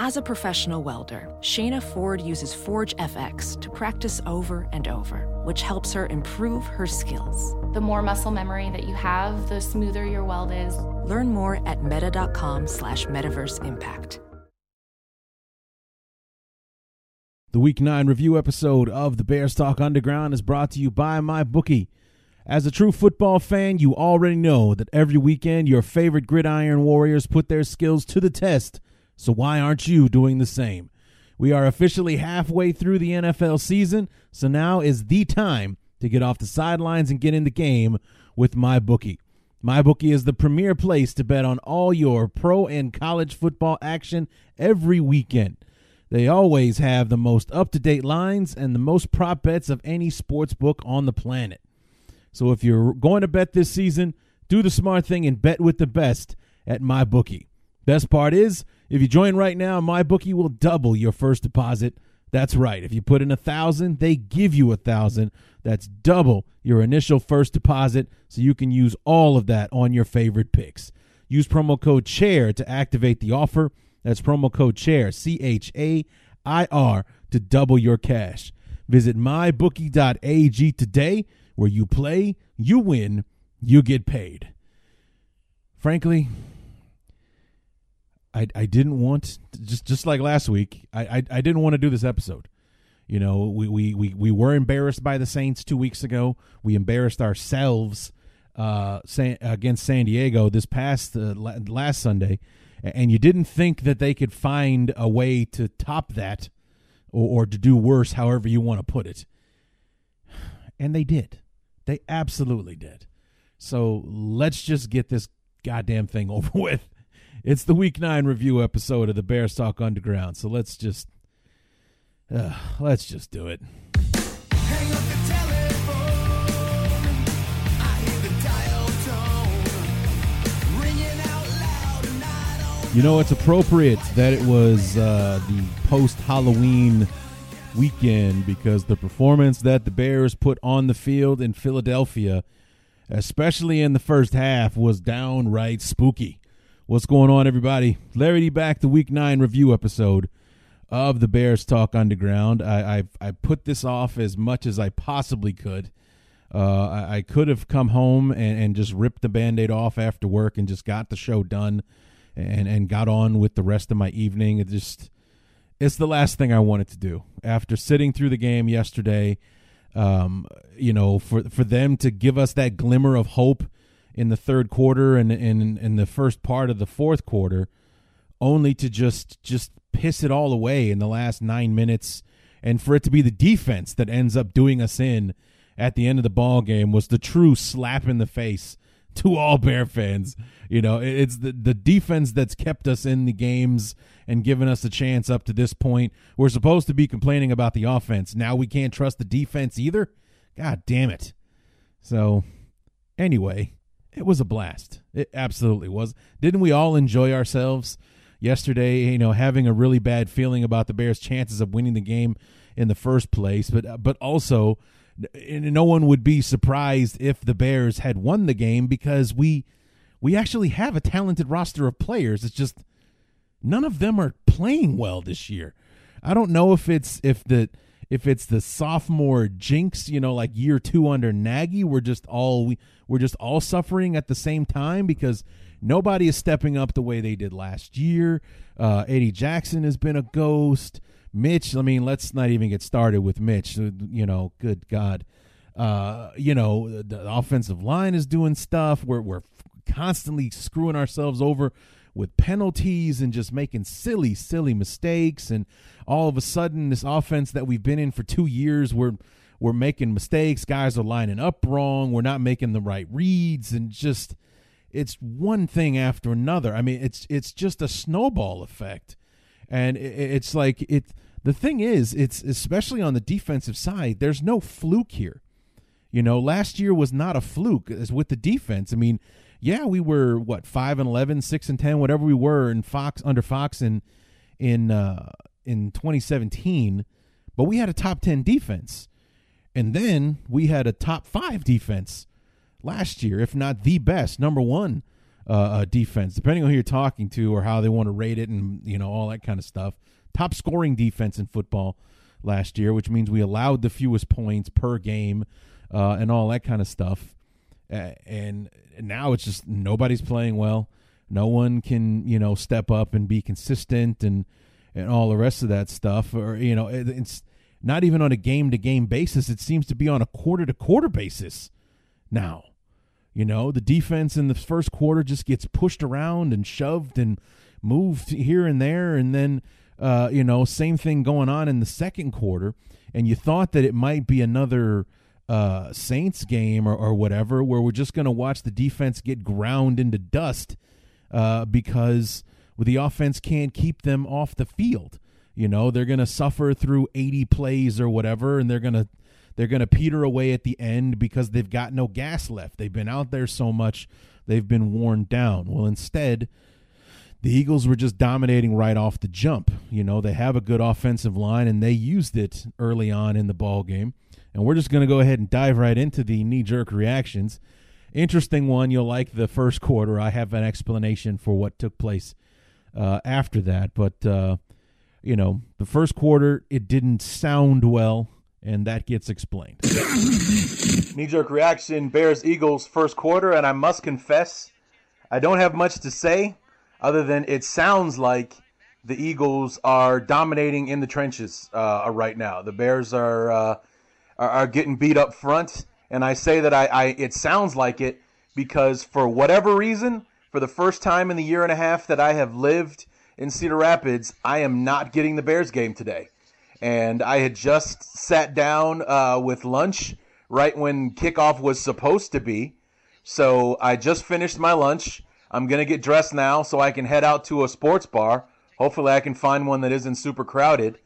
As a professional welder, Shayna Ford uses Forge FX to practice over and over, which helps her improve her skills. The more muscle memory that you have, the smoother your weld is. Learn more at meta.com slash metaverse impact. The Week 9 review episode of the Bears Talk Underground is brought to you by MyBookie. As a true football fan, you already know that every weekend your favorite gridiron warriors put their skills to the test – so why aren't you doing the same? We are officially halfway through the NFL season, so now is the time to get off the sidelines and get in the game with MyBookie. MyBookie is the premier place to bet on all your pro and college football action every weekend. They always have the most up to date lines and the most prop bets of any sports book on the planet. So if you're going to bet this season, do the smart thing and bet with the best at MyBookie. Best part is, if you join right now, MyBookie will double your first deposit. That's right. If you put in a thousand, they give you a thousand. That's double your initial first deposit, so you can use all of that on your favorite picks. Use promo code CHAIR to activate the offer. That's promo code CHAIR, C H A I R, to double your cash. Visit mybookie.ag today, where you play, you win, you get paid. Frankly, I I didn't want just just like last week. I, I I didn't want to do this episode. You know, we we we we were embarrassed by the Saints two weeks ago. We embarrassed ourselves uh, San, against San Diego this past uh, last Sunday, and you didn't think that they could find a way to top that or, or to do worse, however you want to put it. And they did. They absolutely did. So let's just get this goddamn thing over with it's the Week Nine review episode of the Bears Talk Underground. So let's just, uh, let's just do it. You know, it's appropriate that it was uh, the post Halloween weekend because the performance that the Bears put on the field in Philadelphia, especially in the first half, was downright spooky. What's going on, everybody? Larry D back, the Week Nine review episode of the Bears Talk Underground. I I, I put this off as much as I possibly could. Uh, I, I, could have come home and, and just ripped the band-aid off after work and just got the show done and and got on with the rest of my evening. It just it's the last thing I wanted to do after sitting through the game yesterday. Um, you know, for for them to give us that glimmer of hope in the third quarter and in in the first part of the fourth quarter, only to just just piss it all away in the last nine minutes, and for it to be the defense that ends up doing us in at the end of the ball game was the true slap in the face to all Bear fans. You know, it's the the defense that's kept us in the games and given us a chance up to this point. We're supposed to be complaining about the offense. Now we can't trust the defense either. God damn it. So, anyway, it was a blast. It absolutely was. Didn't we all enjoy ourselves yesterday? You know, having a really bad feeling about the Bears' chances of winning the game in the first place, but but also, no one would be surprised if the Bears had won the game because we we actually have a talented roster of players. It's just none of them are playing well this year. I don't know if it's if the if it's the sophomore jinx, you know, like year two under Nagy, we're just all we we're just all suffering at the same time because nobody is stepping up the way they did last year. Uh, Eddie Jackson has been a ghost. Mitch, I mean, let's not even get started with Mitch. Uh, you know, good God. Uh, you know, the offensive line is doing stuff. We're we're constantly screwing ourselves over with penalties and just making silly, silly mistakes. And all of a sudden, this offense that we've been in for two years, we're we're making mistakes. Guys are lining up wrong. We're not making the right reads, and just it's one thing after another. I mean, it's it's just a snowball effect, and it's like it. The thing is, it's especially on the defensive side. There's no fluke here. You know, last year was not a fluke as with the defense. I mean, yeah, we were what five and 11, 6 and ten, whatever we were in Fox under Fox in in uh, in 2017, but we had a top ten defense, and then we had a top five defense last year, if not the best, number one uh, defense, depending on who you're talking to or how they want to rate it, and you know all that kind of stuff. Top scoring defense in football last year, which means we allowed the fewest points per game uh, and all that kind of stuff. And now it's just nobody's playing well. No one can you know step up and be consistent and and all the rest of that stuff. Or you know it, it's not even on a game to game basis. It seems to be on a quarter to quarter basis now. You know, the defense in the first quarter just gets pushed around and shoved and moved here and there. And then, uh, you know, same thing going on in the second quarter. And you thought that it might be another uh, Saints game or, or whatever, where we're just going to watch the defense get ground into dust uh, because the offense can't keep them off the field. You know, they're going to suffer through 80 plays or whatever, and they're going to they're going to peter away at the end because they've got no gas left. They've been out there so much, they've been worn down. Well, instead, the Eagles were just dominating right off the jump. You know, they have a good offensive line and they used it early on in the ball game. And we're just going to go ahead and dive right into the knee jerk reactions. Interesting one. You'll like the first quarter. I have an explanation for what took place uh, after that. But, uh, you know, the first quarter, it didn't sound well and that gets explained. Knee jerk reaction Bears Eagles first quarter, and I must confess, I don't have much to say other than it sounds like the Eagles are dominating in the trenches uh, right now. The Bears are, uh, are, are getting beat up front, and I say that I, I it sounds like it because for whatever reason, for the first time in the year and a half that I have lived in Cedar Rapids, I am not getting the Bears game today and I had just sat down uh, with lunch right when kickoff was supposed to be. So I just finished my lunch. I'm gonna get dressed now so I can head out to a sports bar. Hopefully, I can find one that isn't super crowded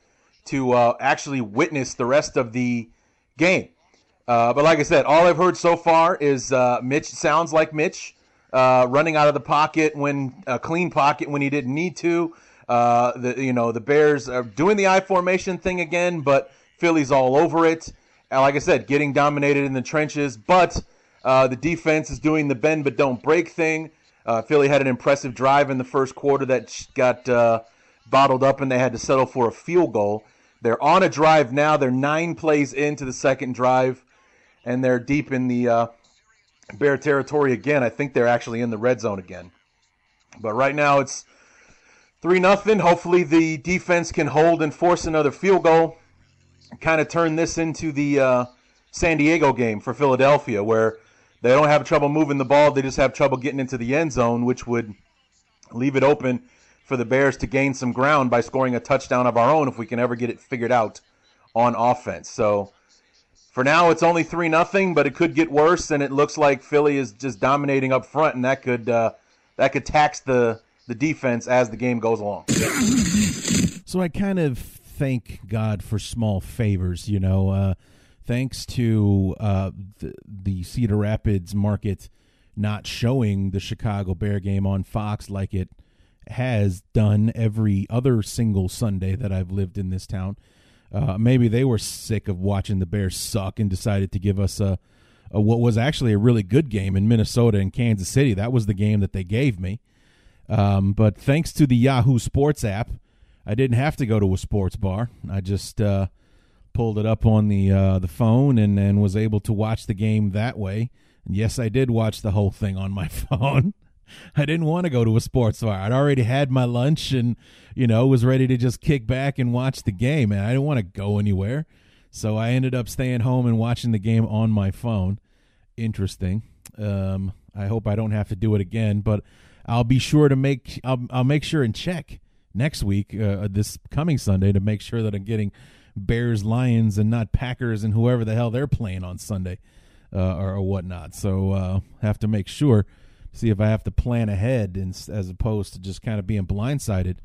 to uh, actually witness the rest of the game. Uh, but like I said, all I've heard so far is uh, Mitch sounds like Mitch uh, running out of the pocket when a clean pocket when he didn't need to. Uh, the you know the Bears are doing the I formation thing again, but Philly's all over it. And like I said, getting dominated in the trenches, but uh, the defense is doing the bend but don't break thing. Philly had an impressive drive in the first quarter that got bottled up, and they had to settle for a field goal. They're on a drive now. They're nine plays into the second drive, and they're deep in the uh, Bear territory again. I think they're actually in the red zone again. But right now, it's Three nothing. Hopefully the defense can hold and force another field goal. Kind of turn this into the uh, San Diego game for Philadelphia, where they don't have trouble moving the ball. They just have trouble getting into the end zone, which would leave it open for the Bears to gain some ground by scoring a touchdown of our own if we can ever get it figured out on offense. So for now, it's only three nothing, but it could get worse, and it looks like Philly is just dominating up front, and that could uh, that could tax the the defense as the game goes along. So I kind of thank God for small favors, you know. Uh, thanks to uh, the, the Cedar Rapids market not showing the Chicago Bear game on Fox like it has done every other single Sunday that I've lived in this town. Uh, maybe they were sick of watching the Bears suck and decided to give us a, a, what was actually a really good game in Minnesota and Kansas City. That was the game that they gave me. Um, but thanks to the Yahoo Sports app, I didn't have to go to a sports bar. I just uh, pulled it up on the uh, the phone and, and was able to watch the game that way. And yes, I did watch the whole thing on my phone. I didn't want to go to a sports bar. I'd already had my lunch and, you know, was ready to just kick back and watch the game. And I didn't want to go anywhere. So I ended up staying home and watching the game on my phone. Interesting. Um, I hope I don't have to do it again. But I'll be sure to make I'll, I'll make sure and check next week, uh, this coming Sunday, to make sure that I'm getting Bears, Lions, and not Packers and whoever the hell they're playing on Sunday uh, or, or, whatnot. So uh, have to make sure, see if I have to plan ahead, and, as opposed to just kind of being blindsided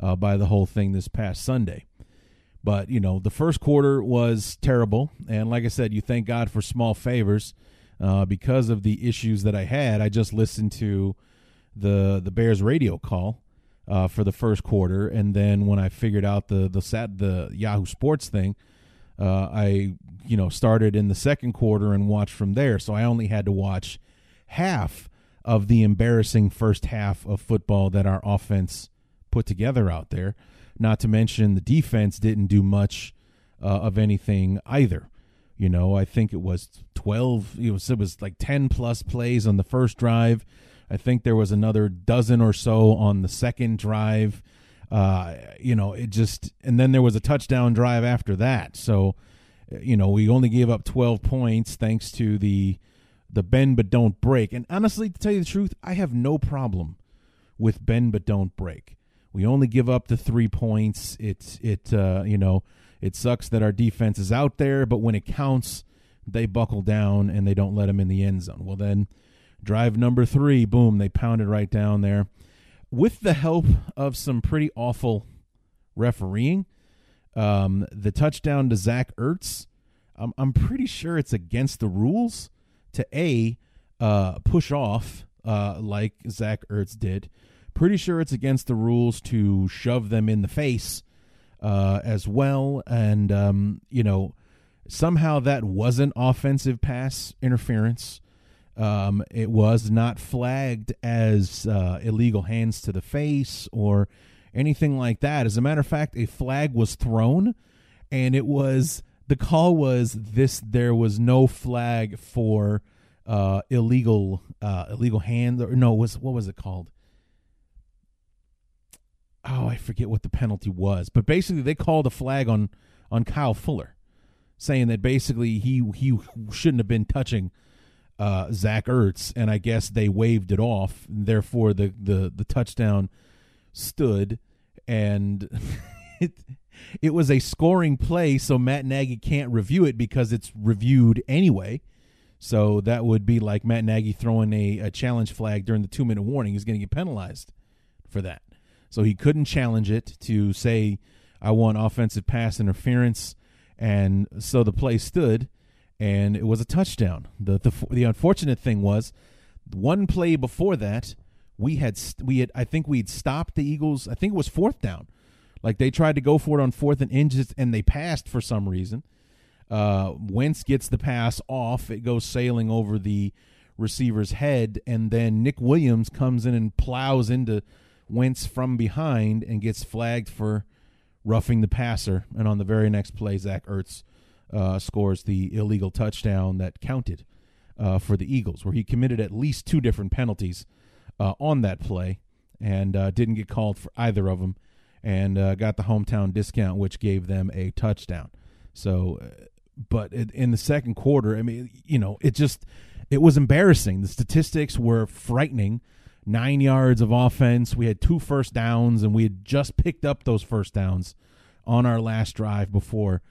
uh, by the whole thing this past Sunday. But you know, the first quarter was terrible, and like I said, you thank God for small favors uh, because of the issues that I had. I just listened to the the Bears radio call uh, for the first quarter, and then when I figured out the the sat the Yahoo Sports thing, uh, I you know started in the second quarter and watched from there. So I only had to watch half of the embarrassing first half of football that our offense put together out there. Not to mention the defense didn't do much uh, of anything either. You know, I think it was 12, it was, it was like 10 plus plays on the first drive. I think there was another dozen or so on the second drive. Uh, you know, it just, and then there was a touchdown drive after that. So, you know, we only gave up 12 points thanks to the, the bend but don't break. And honestly, to tell you the truth, I have no problem with bend but don't break. We only give up the three points. It's, it, uh, you know, it sucks that our defense is out there, but when it counts, they buckle down and they don't let them in the end zone. Well, then drive number three, boom, they pounded right down there. With the help of some pretty awful refereeing, um, the touchdown to Zach Ertz, I'm, I'm pretty sure it's against the rules to A, uh, push off uh, like Zach Ertz did. Pretty sure it's against the rules to shove them in the face uh, as well. And, um, you know, somehow that wasn't offensive pass interference. Um, it was not flagged as uh, illegal hands to the face or anything like that. As a matter of fact, a flag was thrown, and it was the call was this: there was no flag for uh, illegal uh, illegal hand. Or no, was what was it called? oh, I forget what the penalty was, but basically they called a flag on on Kyle Fuller, saying that basically he he shouldn't have been touching uh, Zach Ertz, and I guess they waved it off. And therefore, the the the touchdown stood, and it it was a scoring play, so Matt Nagy can't review it because it's reviewed anyway. So that would be like Matt Nagy throwing a, a challenge flag during the two minute warning. He's going to get penalized for that. So he couldn't challenge it to say, I want offensive pass interference. And so the play stood, and it was a touchdown. The, the, the unfortunate thing was, one play before that, we had we had I think we'd stopped the Eagles. I think it was fourth down. Like they tried to go for it on fourth and inches, and they passed for some reason. Uh, Wentz gets the pass off. It goes sailing over the receiver's head, and then Nick Williams comes in and plows into Wentz from behind and gets flagged for roughing the passer. And on the very next play, Zach Ertz uh, scores the illegal touchdown that counted uh, for the Eagles, where he committed at least two different penalties uh, on that play and uh, didn't get called for either of them and uh, got the hometown discount, which gave them a touchdown. So, uh, but in the second quarter, I mean, you know, it just it was embarrassing. The statistics were frightening nine yards of offense. We had two first downs, and we had just picked up those first downs on our last drive before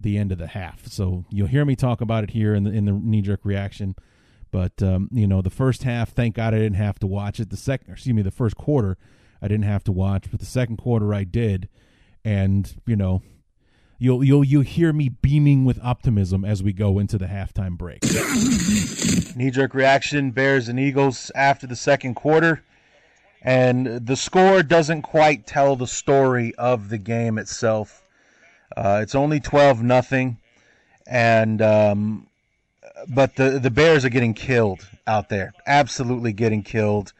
the end of the half. So you'll hear me talk about it here in the in the knee jerk reaction. But um, you know, the first half, thank God I didn't have to watch it. The second, excuse me, the first quarter, I didn't have to watch, but the second quarter I did, and you know, you'll you'll you'll hear me beaming with optimism as we go into the halftime break. Knee jerk reaction: Bears and Eagles after the second quarter, and the score doesn't quite tell the story of the game itself. Uh, it's only twelve nothing, and um, but the the Bears are getting killed out there, absolutely getting killed.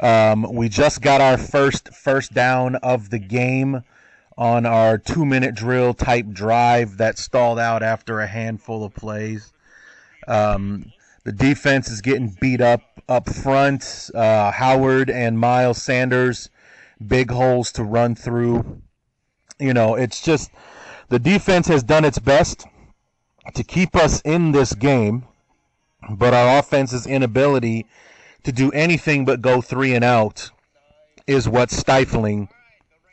Um, we just got our first first down of the game on our two minute drill type drive that stalled out after a handful of plays. Um, the defense is getting beat up up front. Uh, Howard and Miles Sanders, big holes to run through. You know, it's just the defense has done its best to keep us in this game, but our offense's inability to do anything but go three and out is what's stifling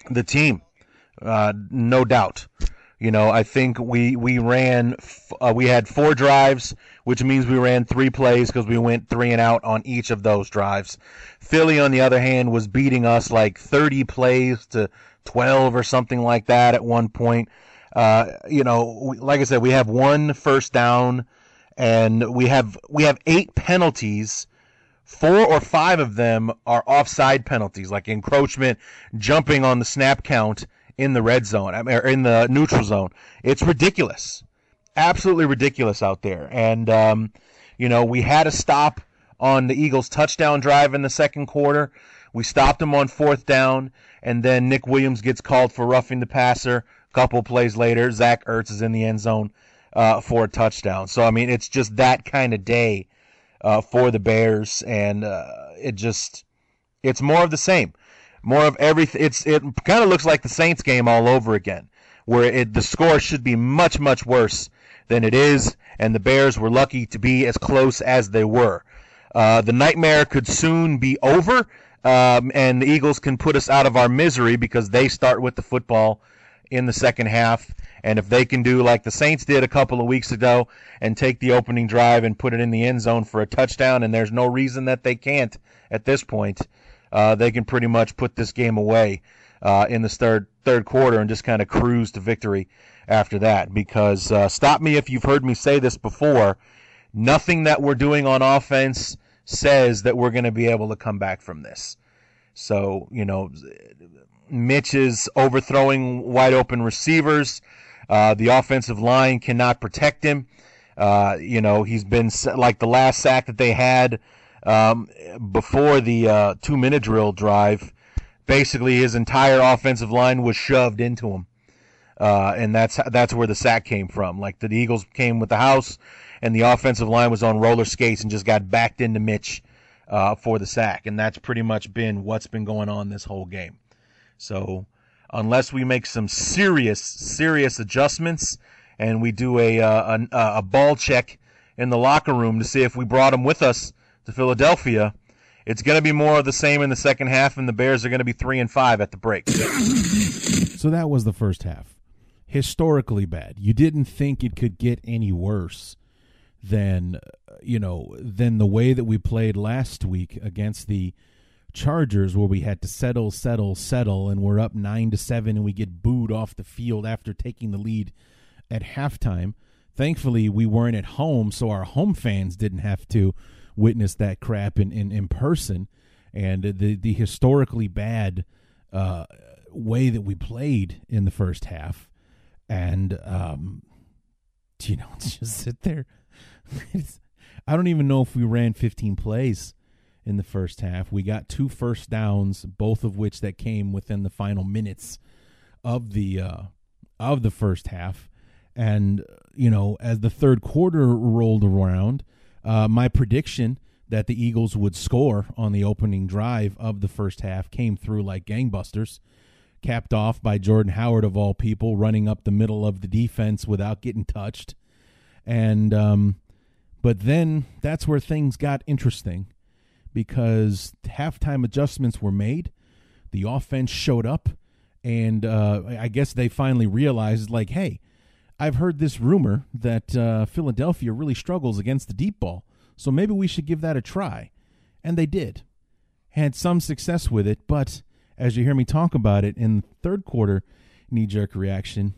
the team uh, no doubt. You know, I think we we ran uh, we had four drives, which means we ran three plays because we went three and out on each of those drives. Philly, on the other hand, was beating us like 30 plays to 12 or something like that at one point. Uh, you know, like I said, we have one first down, and we have we have eight penalties. Four or five of them are offside penalties, like encroachment, jumping on the snap count in the red zone or in the neutral zone. It's ridiculous, absolutely ridiculous out there. And um, you know, we had a stop on the Eagles' touchdown drive in the second quarter. We stopped them on fourth down, and then Nick Williams gets called for roughing the passer. A couple plays later, Zach Ertz is in the end zone uh, for a touchdown. So I mean, it's just that kind of day uh, for the Bears, and uh, it just it's more of the same, more of everything. It's it kind of looks like the Saints game all over again, where it the score should be much much worse than it is, and the Bears were lucky to be as close as they were. Uh, the nightmare could soon be over, um, and the Eagles can put us out of our misery because they start with the football in the second half. And if they can do like the Saints did a couple of weeks ago and take the opening drive and put it in the end zone for a touchdown, and there's no reason that they can't at this point, uh, they can pretty much put this game away uh, in the third third quarter and just kind of cruise to victory after that. Because uh, stop me if you've heard me say this before, nothing that we're doing on offense says that we're going to be able to come back from this. So you know, Mitch is overthrowing wide open receivers. Uh, the offensive line cannot protect him. Uh, you know, he's been like the last sack that they had um, before the uh, two minute drill drive. Basically, his entire offensive line was shoved into him. Uh, and that's that's where the sack came from. Like the Eagles came with the house, and the offensive line was on roller skates and just got backed into Mitch uh, for the sack, and that's pretty much been what's been going on this whole game. So unless we make some serious, serious adjustments and we do a, uh, a, a ball check in the locker room to see if we brought them with us to Philadelphia, it's going to be more of the same in the second half, and the Bears are going to be three and five at the break. So that was the first half. Historically bad. You didn't think it could get any worse than you know than the way that we played last week against the Chargers where we had to settle, settle, settle, and we're up nine to seven, and we get booed off the field after taking the lead at halftime. Thankfully, we weren't at home, so our home fans didn't have to witness that crap in in, in person. And the the historically bad uh, way that we played in the first half, and um, you know, just sit there. I don't even know if we ran 15 plays in the first half. We got two first downs, both of which that came within the final minutes of the uh, of the first half. And you know, as the third quarter rolled around, uh, my prediction that the Eagles would score on the opening drive of the first half came through like gangbusters. Capped off by Jordan Howard of all people, running up the middle of the defense without getting touched, and um, but then that's where things got interesting because halftime adjustments were made. The offense showed up, and uh, I guess they finally realized, like, hey, I've heard this rumor that uh, Philadelphia really struggles against the deep ball, so maybe we should give that a try. And they did. Had some success with it, but as you hear me talk about it in the third quarter knee jerk reaction,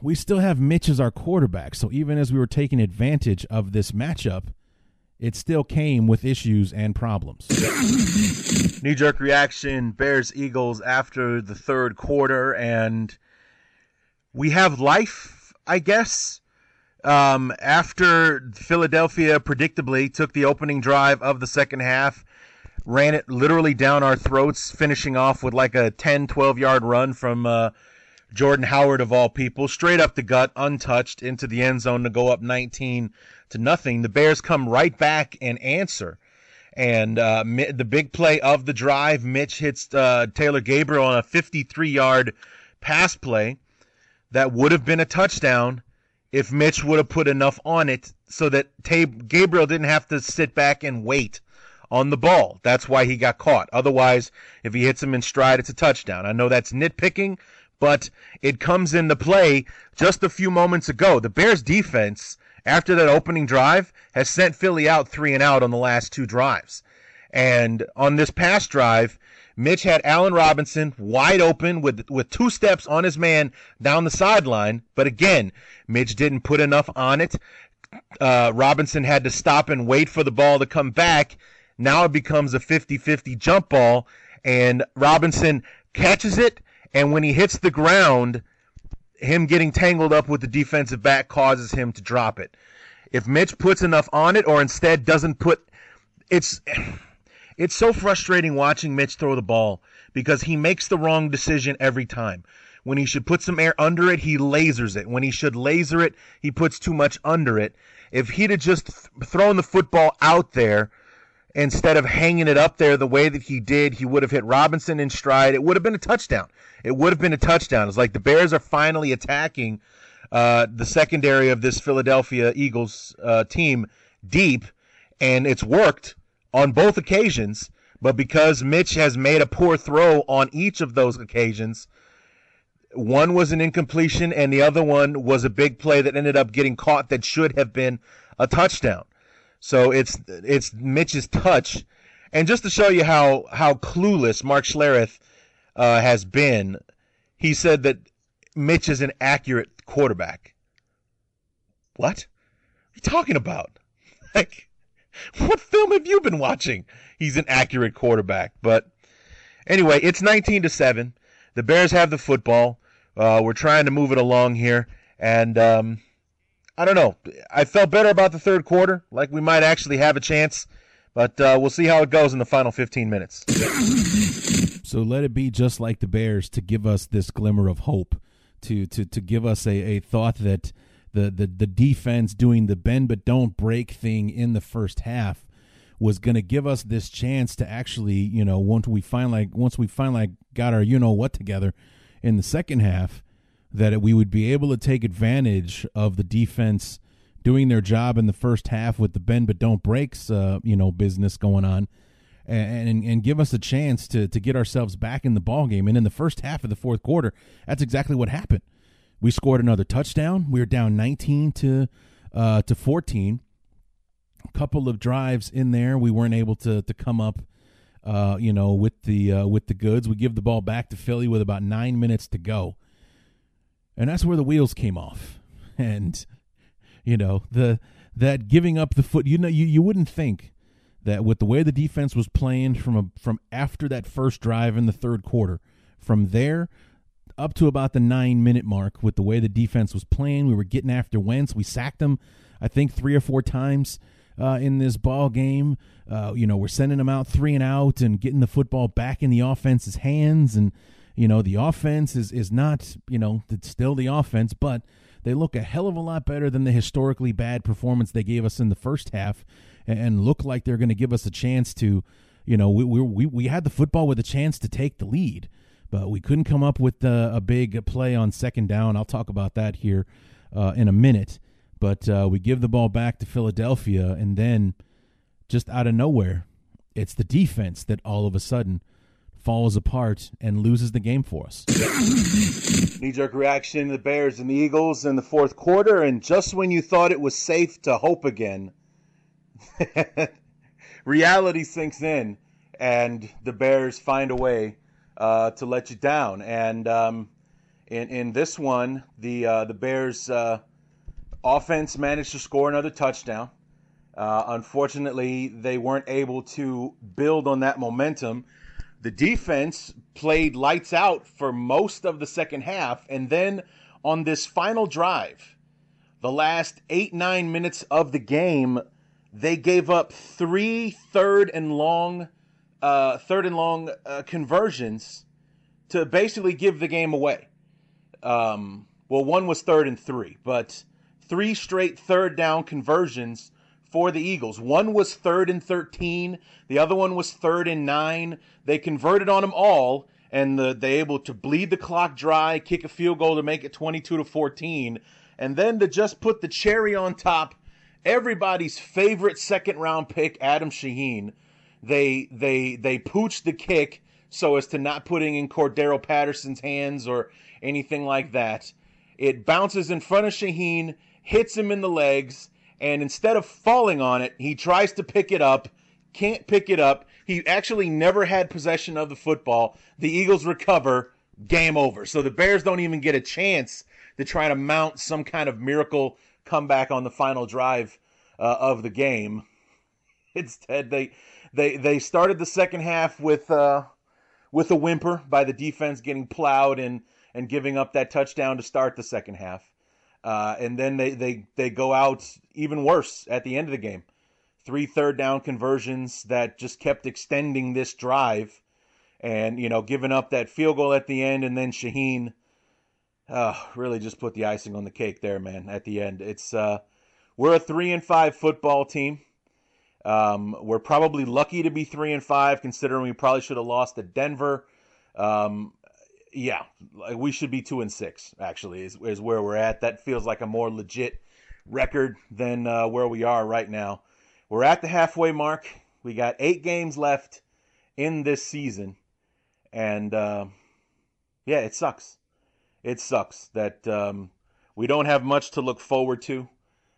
we still have Mitch as our quarterback. So even as we were taking advantage of this matchup, it still came with issues and problems. Knee jerk reaction Bears Eagles after the third quarter, and we have life, I guess. Um, after Philadelphia predictably took the opening drive of the second half, ran it literally down our throats, finishing off with like a 10, 12 yard run from uh, Jordan Howard, of all people, straight up the gut, untouched, into the end zone to go up 19 to nothing. The Bears come right back and answer. And uh, the big play of the drive, Mitch hits uh, Taylor Gabriel on a 53 yard pass play that would have been a touchdown if Mitch would have put enough on it so that Gabriel didn't have to sit back and wait on the ball. That's why he got caught. Otherwise, if he hits him in stride, it's a touchdown. I know that's nitpicking, but it comes into play just a few moments ago. The Bears defense after that opening drive has sent Philly out three and out on the last two drives. And on this past drive, Mitch had Allen Robinson wide open with with two steps on his man down the sideline, but again, Mitch didn't put enough on it. Uh, Robinson had to stop and wait for the ball to come back. Now it becomes a 50-50 jump ball, and Robinson catches it, and when he hits the ground, him getting tangled up with the defensive back causes him to drop it. If Mitch puts enough on it or instead doesn't put it's it's so frustrating watching Mitch throw the ball because he makes the wrong decision every time. When he should put some air under it, he lasers it. When he should laser it, he puts too much under it. If he'd have just th- thrown the football out there instead of hanging it up there the way that he did, he would have hit Robinson in stride. It would have been a touchdown. It would have been a touchdown. It's like the Bears are finally attacking uh, the secondary of this Philadelphia Eagles uh, team deep, and it's worked on both occasions. But because Mitch has made a poor throw on each of those occasions, one was an incompletion and the other one was a big play that ended up getting caught that should have been a touchdown. So it's it's Mitch's touch, and just to show you how how clueless Mark Schlereth uh, has been, he said that Mitch is an accurate quarterback. What? What are you talking about? Like, what film have you been watching? He's an accurate quarterback. But anyway, it's 19 to 7. The Bears have the football. Uh, we're trying to move it along here. And um, I don't know. I felt better about the third quarter, like we might actually have a chance. But uh, we'll see how it goes in the final 15 minutes. So let it be just like the Bears to give us this glimmer of hope, to to to give us a, a thought that the, the the defense doing the bend but don't break thing in the first half was going to give us this chance to actually, you know, once we finally once we finally got our you know what together in the second half, that we would be able to take advantage of the defense doing their job in the first half with the bend but don't breaks, uh, you know, business going on, and, and and give us a chance to to get ourselves back in the ball game. And in the first half of the fourth quarter, that's exactly what happened. We scored another touchdown. We were down 19 to uh, to 14. A couple of drives in there, we weren't able to to come up, uh, you know, with the uh, with the goods. We give the ball back to Philly with about nine minutes to go, and that's where the wheels came off. And you know the that giving up the foot. You know, you you wouldn't think that with the way the defense was playing from a, from after that first drive in the third quarter, from there up to about the nine minute mark with the way the defense was playing. We were getting after Wentz. We sacked him, I think, three or four times uh, in this ball game. Uh, you know, we're sending them out three and out and getting the football back in the offense's hands. And, you know, the offense is, is not, you know, it's still the offense, but they look a hell of a lot better than the historically bad performance they gave us in the first half and, look like they're going to give us a chance to, you know, we, we, we had the football with a chance to take the lead but we couldn't come up with uh, a big play on second down. I'll talk about that here uh, in a minute. But uh, we give the ball back to Philadelphia, and then just out of nowhere, it's the defense that all of a sudden falls apart and loses the game for us. Knee jerk reaction the Bears and the Eagles in the fourth quarter, and just when you thought it was safe to hope again, reality sinks in, and the Bears find a way uh, to let you down. And um, in in this one, the uh, the Bears uh, offense managed to score another touchdown. Uh, unfortunately, they weren't able to build on that momentum. The defense played lights out for most of the second half, and then on this final drive, the last eight nine minutes of the game, they gave up three third and long uh, third and long uh, conversions to basically give the game away. Um, well, one was third and three, but three straight third down conversions for the Eagles. One was third and 13, the other one was third and nine. They converted on them all, and the, they able to bleed the clock dry, kick a field goal to make it 22 to 14, and then to just put the cherry on top, everybody's favorite second round pick, Adam Shaheen they they they pooched the kick so as to not putting in Cordarrelle Patterson's hands or anything like that. It bounces in front of Shaheen, hits him in the legs, and instead of falling on it, he tries to pick it up, can't pick it up. He actually never had possession of the football. The Eagles recover, game over. So the Bears don't even get a chance to try to mount some kind of miracle comeback on the final drive uh, of the game. Instead, they they they started the second half with uh, with a whimper by the defense getting plowed and and giving up that touchdown to start the second half. Uh, and then they, they, they go out even worse at the end of the game. Three third down conversions that just kept extending this drive and, you know, giving up that field goal at the end. And then Shaheen uh, really just put the icing on the cake there, man, at the end. It's, uh, we're a three and five football team. Um, we're probably lucky to be three and five, considering we probably should have lost to Denver. Um, yeah, like we should be two and six. Actually, is is where we're at. That feels like a more legit record than uh, where we are right now. We're at the halfway mark. We got eight games left in this season, and uh, yeah, it sucks. It sucks that um, we don't have much to look forward to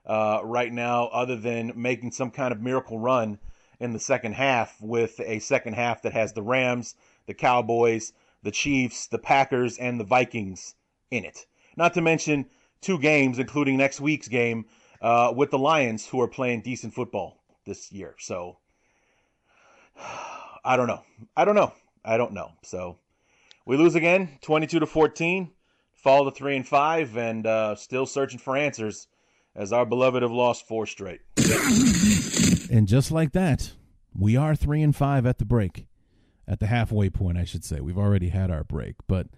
uh, right now, other than making some kind of miracle run in the second half with a second half that has the Rams, the Cowboys, the Chiefs, the Packers, and the Vikings in it. Not to mention two games, including next week's game uh, with the Lions, who are playing decent football this year. So I don't know. I don't know. I don't know. So we lose again, 22 to 14. Fall to three and five, and uh, still searching for answers as our beloved have lost four straight. And just like that, we are three and five at the break, at the halfway point, I should say. We've already had our break, but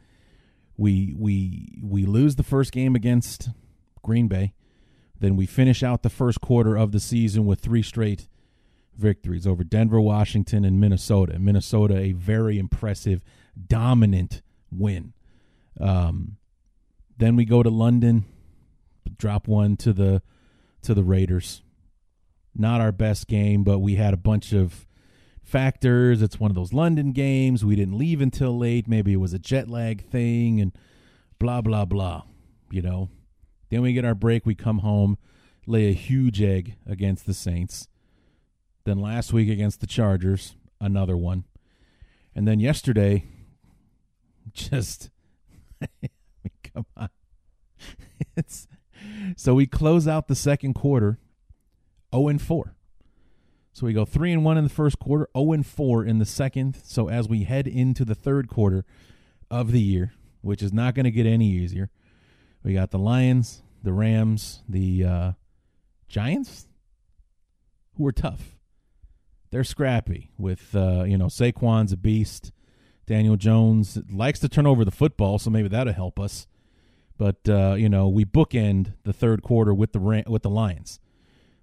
we we we lose the first game against Green Bay. Then we finish out the first quarter of the season with three straight victories over Denver, Washington, and Minnesota. Minnesota, a very impressive, dominant win. Um, then we go to London, drop one to the to the Raiders. Not our best game, but we had a bunch of factors. It's one of those London games. We didn't leave until late. Maybe it was a jet lag thing and blah blah blah. You know. Then we get our break, we come home, lay a huge egg against the Saints. Then last week against the Chargers, another one. And then yesterday just come on. It's so we close out the second quarter 0 and 4. So we go 3 and 1 in the first quarter, 0 and 4 in the second. So as we head into the third quarter of the year, which is not going to get any easier, we got the Lions, the Rams, the uh, Giants, who are tough. They're scrappy with, uh, you know, Saquon's a beast. Daniel Jones likes to turn over the football, so maybe that'll help us. But uh, you know, we bookend the third quarter with the with the Lions.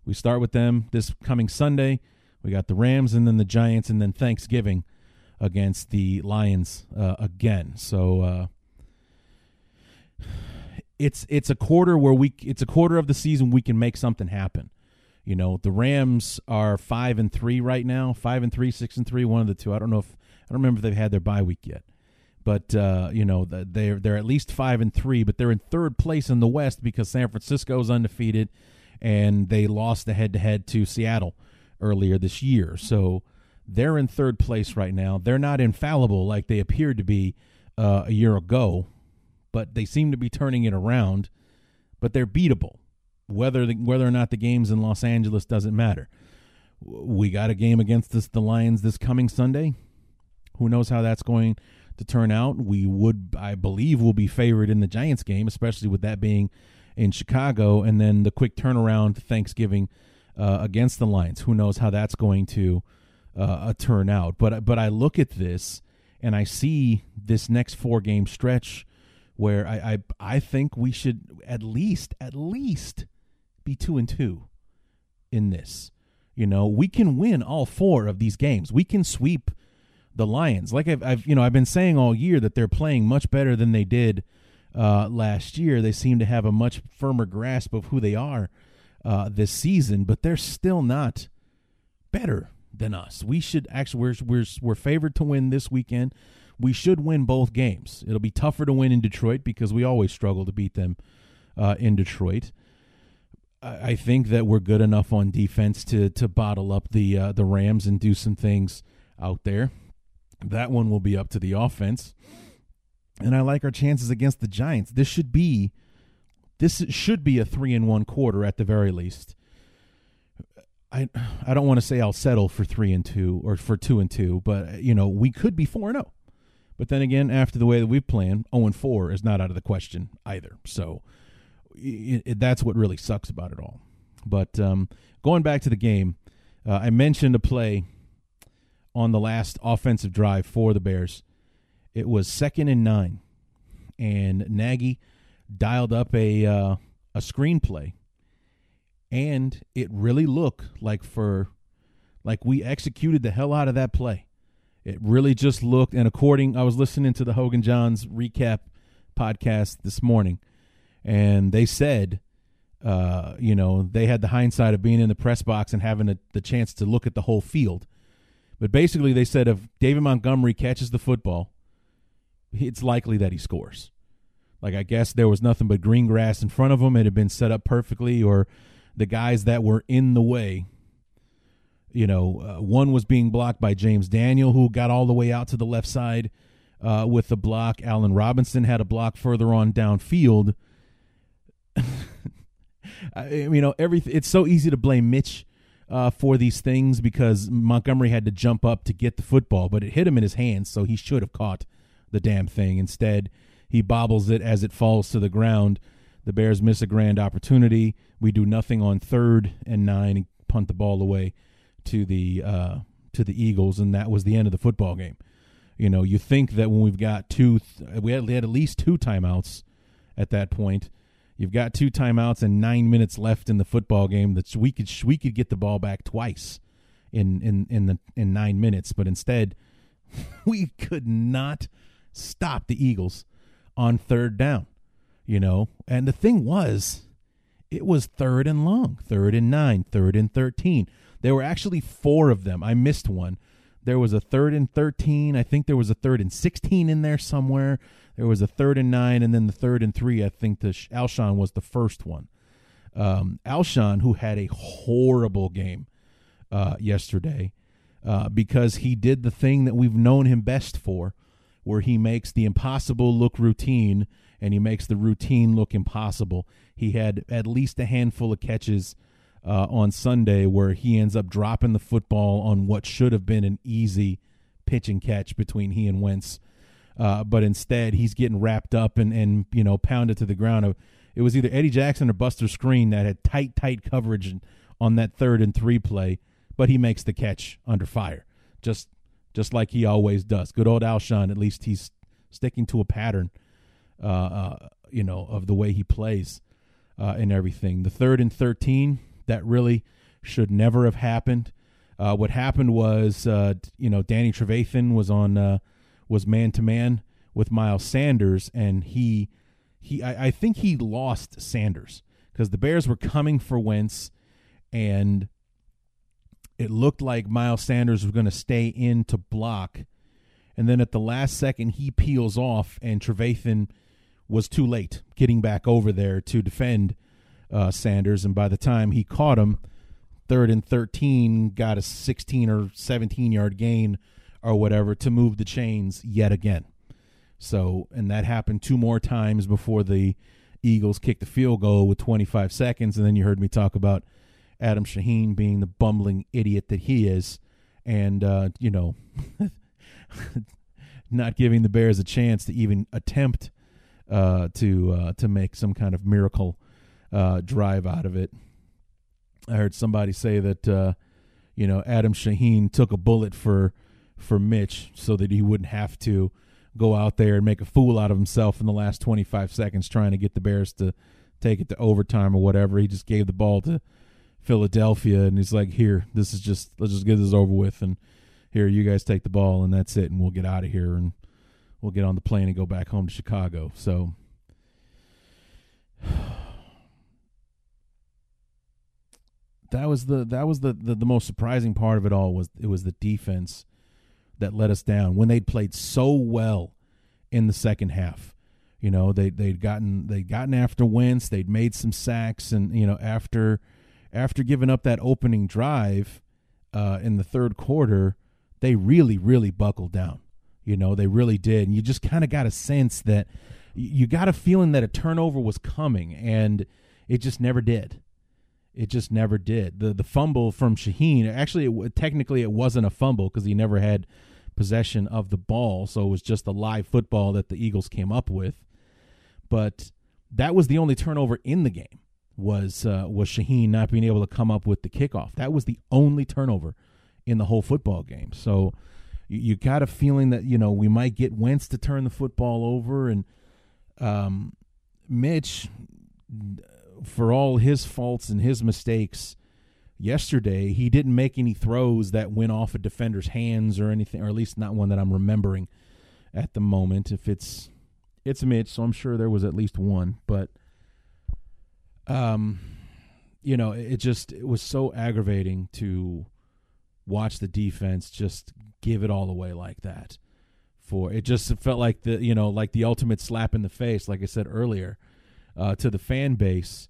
We start with them this coming Sunday. We got the Rams and then the Giants and then Thanksgiving against the Lions uh, again. So uh, it's it's a quarter where we it's a quarter of the season we can make something happen. You know, the Rams are five and three right now, five and three, six and three, one of the two. I don't know if I don't remember if they've had their bye week yet but uh, you know they're they're at least five and three, but they're in third place in the West because San Francisco is undefeated, and they lost the head to head to Seattle earlier this year. So they're in third place right now. They're not infallible like they appeared to be uh, a year ago, but they seem to be turning it around. But they're beatable. Whether the, whether or not the game's in Los Angeles doesn't matter. We got a game against this, the Lions this coming Sunday. Who knows how that's going to turn out. We would, I believe, will be favored in the Giants game, especially with that being in Chicago, and then the quick turnaround Thanksgiving uh, against the Lions. Who knows how that's going to uh, uh, turn out? But but I look at this and I see this next four game stretch where I, I I think we should at least at least be two and two in this. You know, we can win all four of these games. We can sweep the Lions. Like I've, I've, you know I've been saying all year that they're playing much better than they did uh, last year. They seem to have a much firmer grasp of who they are uh, this season, but they're still not better than us. We should actually we're we're we're favored to win this weekend. We should win both games. It'll be tougher to win in Detroit because we always struggle to beat them uh, in Detroit. I, think that we're good enough on defense to to bottle up the uh, the Rams and do some things out there. That one will be up to the offense. And I like our chances against the Giants. This should be this should be a 3 and 1 quarter at the very least. I I don't want to say I'll settle for 3 and 2 or for 2 and 2, but you know, we could be 4 and 0. But then again, after the way that we've played, 0 and 4 is not out of the question either. So it, it, that's what really sucks about it all. But um, going back to the game, uh, I mentioned a play on the last offensive drive for the Bears. It was second and nine, and Nagy dialed up a uh, a screenplay, and it really looked like for like we executed the hell out of that play. It really just looked, and according, I was listening to the Hoge and Jahns recap podcast this morning, and they said, uh, you know, they had the hindsight of being in the press box and having a, the chance to look at the whole field. But basically, they said if David Montgomery catches the football, it's likely that he scores. Like, I guess there was nothing but green grass in front of him. It had been set up perfectly, or the guys that were in the way you know, uh, one was being blocked by James Daniel, who got all the way out to the left side uh, with the block. Allen Robinson had a block further on downfield. I, you know, everything. It's so easy to blame Mitch uh, for these things because Montgomery had to jump up to get the football, but it hit him in his hands, so he should have caught the damn thing. Instead, he bobbles it as it falls to the ground. The Bears miss a grand opportunity. We do nothing on third and nine and punt the ball away to the uh, to the Eagles, and that was the end of the football game. You know, you think that when we've got two, th- we, had, we had at least two timeouts at that point. You've got two timeouts and nine minutes left in the football game. That we could we could get the ball back twice in in in the in nine minutes, but instead we could not stop the Eagles on third down. You know, and the thing was, it was third and long, third and nine, third and thirteen. There were actually four of them. I missed one. There was a third and 13. I think there was a third and 16 in there somewhere. There was a third and nine, and then the third and three. I think the Alshon was the first one. Um, Alshon, who had a horrible game uh, yesterday, uh, because he did the thing that we've known him best for, where he makes the impossible look routine and he makes the routine look impossible. He had at least a handful of catches uh, on Sunday where he ends up dropping the football on what should have been an easy pitch and catch between he and Wentz. Uh, but instead, he's getting wrapped up and, and you know pounded to the ground. It was either Eddie Jackson or Buster Skrine that had tight, tight coverage on that third and three play, but he makes the catch under fire, just just like he always does. Good old Alshon. At least he's sticking to a pattern, uh, uh, you know, of the way he plays uh, and everything. The third and thirteen, that really should never have happened. Uh, what happened was, uh, you know, Danny Trevathan was on uh, was man to man with Miles Sanders, and he he I, I think he lost Sanders because the Bears were coming for Wentz, and it looked like Miles Sanders was going to stay in to block, and then at the last second he peels off, and Trevathan was too late getting back over there to defend uh, Sanders, and by the time he caught him, third and 13, got a 16 or 17 yard gain or whatever to move the chains yet again. So, and that happened two more times before the Eagles kicked the field goal with 25 seconds. And then you heard me talk about Adam Shaheen being the bumbling idiot that he is, and, uh, you know, not giving the Bears a chance to even attempt uh, to uh, to make some kind of miracle uh, drive out of it. I heard somebody say that uh, you know Adam Shaheen took a bullet for for Mitch so that he wouldn't have to go out there and make a fool out of himself in the last 25 seconds trying to get the Bears to take it to overtime or whatever. He just gave the ball to Philadelphia and he's like, "Here, this is just let's just get this over with and here you guys take the ball and that's it and we'll get out of here and we'll get on the plane and go back home to Chicago." So that was the that was the, the, the most surprising part of it all was it was the defense that let us down when they'd played so well in the second half. You know, they they'd gotten they'd gotten after Wentz, they'd made some sacks, and you know after after giving up that opening drive uh, in the third quarter, they really really buckled down. You know, they really did, and you just kind of got a sense that you got a feeling that a turnover was coming, and it just never did it just never did. The the fumble from Shaheen, actually, it, technically, it wasn't a fumble because he never had possession of the ball, so it was just a live football that the Eagles came up with. But that was the only turnover in the game was uh, was Shaheen not being able to come up with the kickoff. That was the only turnover in the whole football game. So you, you got a feeling that you know we might get Wentz to turn the football over, and um, Mitch, for all his faults and his mistakes, yesterday he didn't make any throws that went off a defender's hands or anything, or at least not one that I'm remembering at the moment. If it's it's Mitch, so I'm sure there was at least one, but um, you know, it just it was so aggravating to watch the defense just give it all away like that. For it just felt like the you know like the ultimate slap in the face, like I said earlier, uh, to the fan base.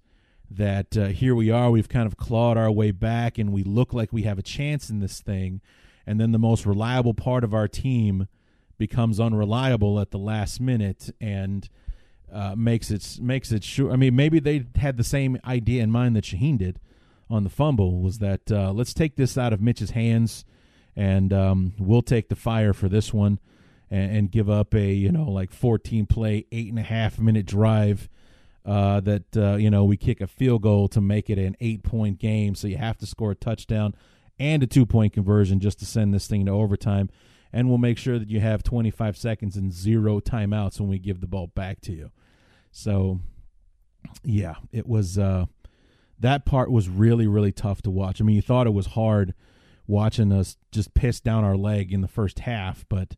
That uh, here we are, we've kind of clawed our way back, and we look like we have a chance in this thing, and then the most reliable part of our team becomes unreliable at the last minute, and uh, makes it makes it sure. I mean, maybe they had the same idea in mind that Shaheen did on the fumble. Was that uh, let's take this out of Mitch's hands, and um, we'll take the fire for this one, and, and, give up a you know like 14 play, eight and a half minute drive. Uh, that uh, you know we kick a field goal to make it an eight point game, so you have to score a touchdown and a two point conversion just to send this thing to overtime and we'll make sure that you have 25 seconds and zero timeouts when we give the ball back to you. So, yeah, it was uh, that part was really really tough to watch. I mean, you thought it was hard watching us just piss down our leg in the first half, but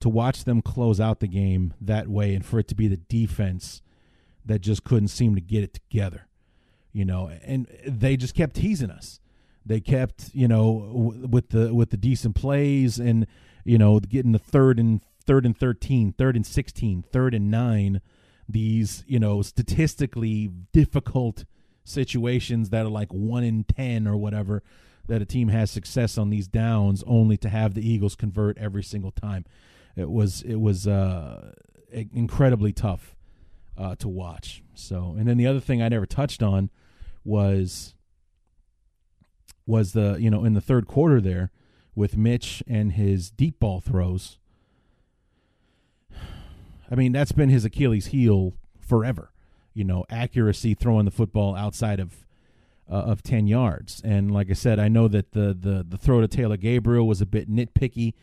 to watch them close out the game that way and for it to be the defense that just couldn't seem to get it together, you know, and they just kept teasing us. They kept, you know, with the with the decent plays and you know getting the third and third and 13, third and 16, third and 9 these, you know, statistically difficult situations that are like 1 in 10 or whatever that a team has success on these downs only to have the Eagles convert every single time. It was it was uh, incredibly tough uh, to watch. So, and then the other thing I never touched on was was the you know in the third quarter there with Mitch and his deep ball throws. I mean, that's been his Achilles heel forever. You know, accuracy throwing the football outside of uh, of 10 yards. And like I said, I know that the the the throw to Taylor Gabriel was a bit nitpicky.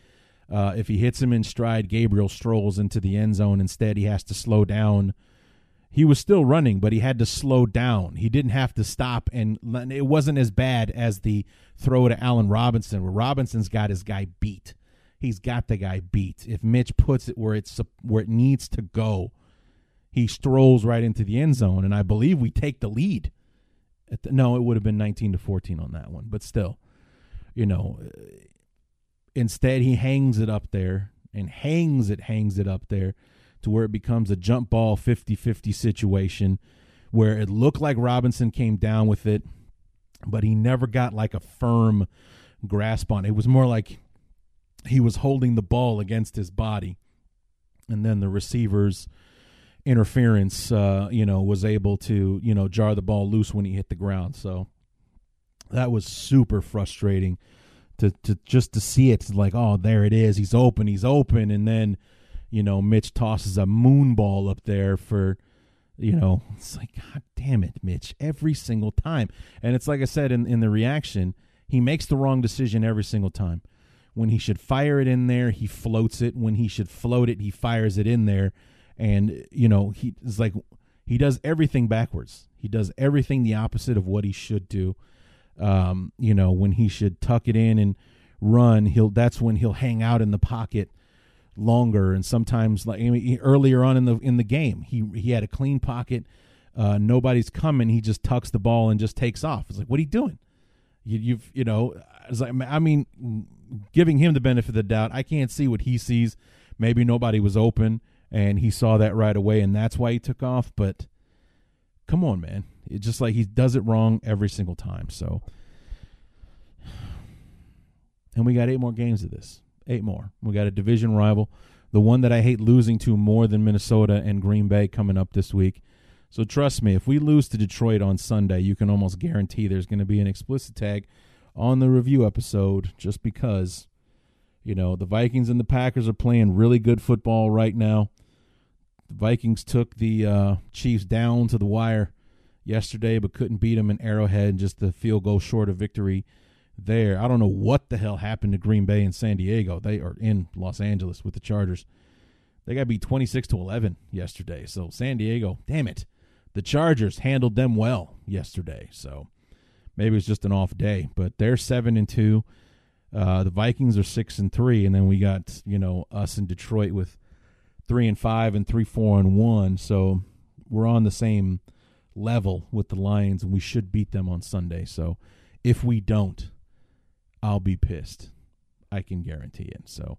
Uh, if he hits him in stride, Gabriel strolls into the end zone. Instead, he has to slow down. He was still running, but he had to slow down. He didn't have to stop, and it wasn't as bad as the throw to Allen Robinson, where Robinson's got his guy beat he's got the guy beat. If Mitch puts it where it's where it needs to go, he strolls right into the end zone, and I believe we take the lead. The, no, it would have been 19 to 14 on that one, but still, you know, uh, instead he hangs it up there and hangs it, hangs it up there to where it becomes a jump ball 50-50 situation where it looked like Robinson came down with it, but he never got like a firm grasp on it. It was more like he was holding the ball against his body, and then the receivers interference, uh, you know, was able to you know jar the ball loose when he hit the ground. So that was super frustrating to to just to see it like oh there it is. He's open he's open. And then you know Mitch tosses a moon ball up there for you know it's like god damn it Mitch every single time. And it's like I said in in the reaction he makes the wrong decision every single time when he should fire it in there, he floats it. When he should float it, he fires it in there. And, you know, he is like, he does everything backwards. He does everything the opposite of what he should do. Um, you know, when he should tuck it in and run, he'll, that's when he'll hang out in the pocket longer. And sometimes like I mean, earlier on in the, in the game, he, he had a clean pocket. Uh, nobody's coming. He just tucks the ball and just takes off. It's like, what are you doing? You, you've, you know, it's like, I mean, giving him the benefit of the doubt. I can't see what he sees. Maybe nobody was open and he saw that right away and that's why he took off. But come on, man. It's just like he does it wrong every single time. So, and we got eight more games of this. Eight more. We got a division rival, the one that I hate losing to more than Minnesota and Green Bay coming up this week. So trust me, if we lose to Detroit on Sunday, you can almost guarantee there's going to be an explicit tag on the review episode just because, you know, the Vikings and the Packers are playing really good football right now. The Vikings took the uh, Chiefs down to the wire yesterday, but couldn't beat them in Arrowhead. And just the field goal short of victory there. I don't know what the hell happened to Green Bay and San Diego. They are in Los Angeles with the Chargers. They got beat 26 to 11 yesterday. So San Diego, damn it. The Chargers handled them well yesterday. So maybe it's just an off day, but they're 7 and 2. Uh, the Vikings are 6 and 3 and then we got, you know, us in Detroit with 3 and 5 and 3 4 and 1. So we're on the same level with the Lions and we should beat them on Sunday. So if we don't, I'll be pissed. I can guarantee it. So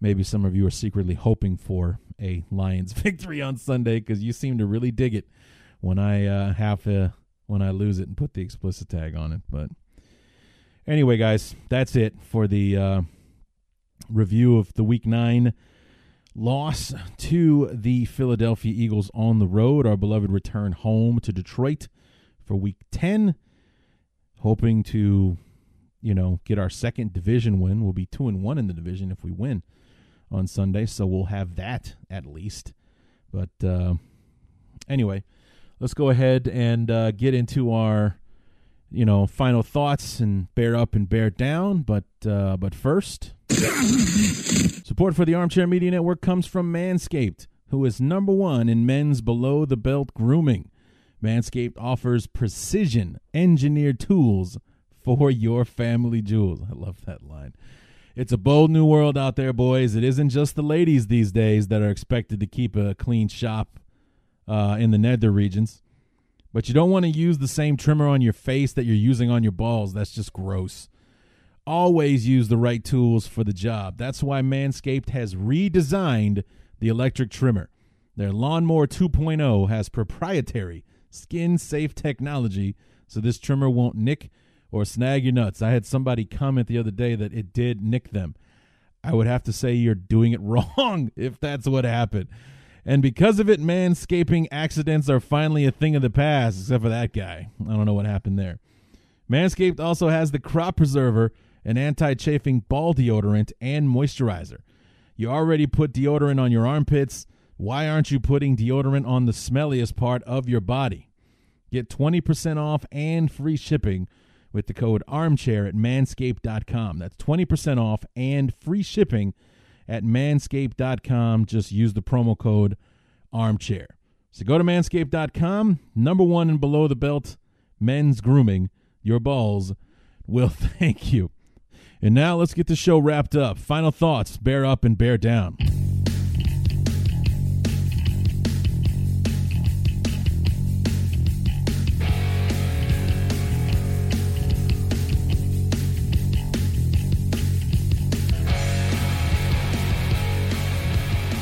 maybe some of you are secretly hoping for a Lions victory on Sunday because you seem to really dig it when I uh, have uh, when I lose it and put the explicit tag on it. But anyway, guys, that's it for the uh, review of the Week Nine loss to the Philadelphia Eagles on the road. Our beloved return home to Detroit for Week Ten, hoping to you know, get our second division win. We'll be two and one in the division if we win on Sunday, so we'll have that at least. But uh, anyway, let's go ahead and uh, get into our, you know, final thoughts and bear up and bear down. But uh, but first, support for the Armchair Media Network comes from Manscaped, who is number one in men's below the belt grooming. Manscaped offers precision engineered tools for your family jewels. I love that line. It's a bold new world out there, boys. It isn't just the ladies these days that are expected to keep a clean shop uh, in the nether regions. But you don't want to use the same trimmer on your face that you're using on your balls. That's just gross. Always use the right tools for the job. That's why Manscaped has redesigned the electric trimmer. Their Lawnmower 2.0 has proprietary skin safe technology, so this trimmer won't nick or snag your nuts. I had somebody comment the other day that it did nick them. I would have to say you're doing it wrong if that's what happened. And because of it, manscaping accidents are finally a thing of the past, except for that guy. I don't know what happened there. Manscaped also has the Crop Preserver, an anti chafing ball deodorant, and moisturizer. You already put deodorant on your armpits. Why aren't you putting deodorant on the smelliest part of your body? Get 20% off and free shipping with the code armchair at manscaped.com. That's 20% off and free shipping at manscaped.com. Just use the promo code armchair. So go to manscaped.com, number one and below the belt men's grooming. Your balls will thank you. And now let's get the show wrapped up. Final thoughts bear up and bear down.